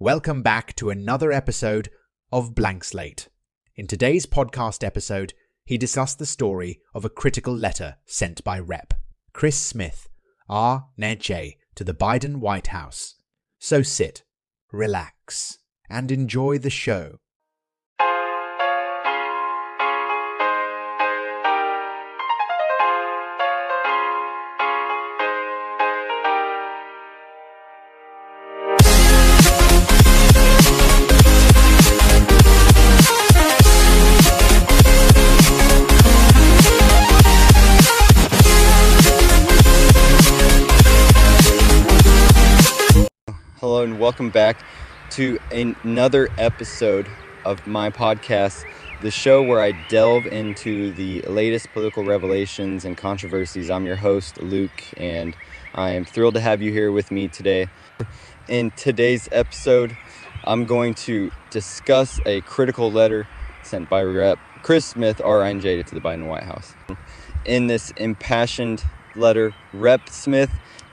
Welcome back to another episode of Blank Slate. In today's podcast episode, he discussed the story of a critical letter sent by Rep. Chris Smith, R. Neche, to the Biden White House. So sit, relax, and enjoy the show. And welcome back to another episode of my podcast, the show where I delve into the latest political revelations and controversies. I'm your host, Luke, and I am thrilled to have you here with me today. In today's episode, I'm going to discuss a critical letter sent by Rep. Chris Smith, RINJ, to the Biden White House. In this impassioned letter, Rep. Smith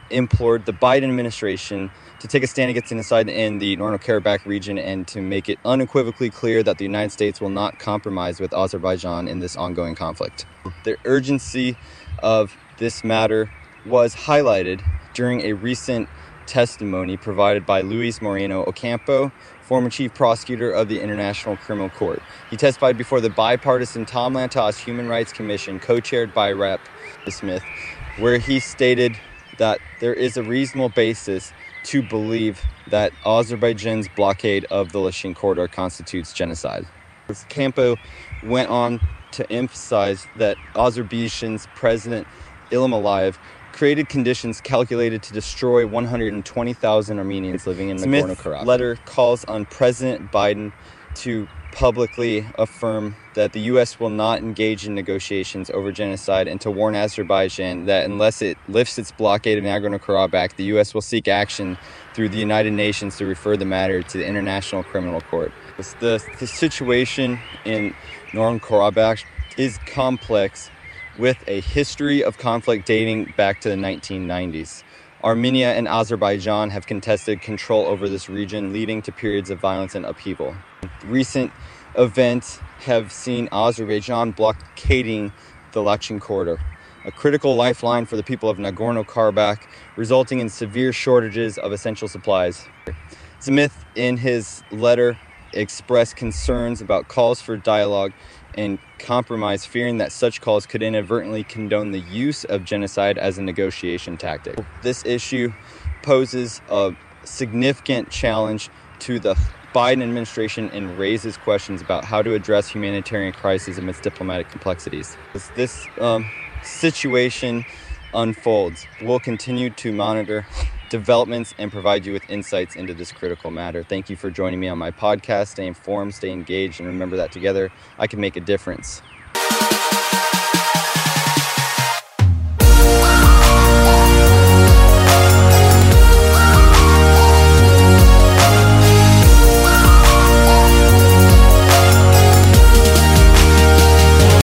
implored the Biden administration to take a stand against genocide in the Nagorno-Karabakh region and to make it unequivocally clear that the United States will not compromise with Azerbaijan in this ongoing conflict. The urgency of this matter was highlighted during a recent testimony provided by Luis Moreno Ocampo, former chief prosecutor of the International Criminal Court. He testified before the bipartisan Tom Lantos Human Rights Commission, co-chaired by Rep. Smith, where he stated that there is a reasonable basis to believe that Azerbaijan's blockade of the Lachin corridor constitutes genocide. Campo went on to emphasize that Azerbaijan's president Ilham Aliyev created conditions calculated to destroy 120,000 Armenians living in Nagorno-Karabakh. letter calls on President Biden to publicly affirm that the U.S. will not engage in negotiations over genocide and to warn Azerbaijan that unless it lifts its blockade of Nagorno Karabakh, the U.S. will seek action through the United Nations to refer the matter to the International Criminal Court. The, the situation in Nagorno Karabakh is complex with a history of conflict dating back to the 1990s. Armenia and Azerbaijan have contested control over this region, leading to periods of violence and upheaval. Recent events have seen Azerbaijan blockading the Lachin corridor, a critical lifeline for the people of Nagorno Karabakh, resulting in severe shortages of essential supplies. Smith, in his letter, expressed concerns about calls for dialogue and compromise, fearing that such calls could inadvertently condone the use of genocide as a negotiation tactic. This issue poses a significant challenge to the Biden administration and raises questions about how to address humanitarian crises amidst diplomatic complexities. As this um, situation unfolds, we'll continue to monitor developments and provide you with insights into this critical matter. Thank you for joining me on my podcast. Stay informed, stay engaged, and remember that together I can make a difference.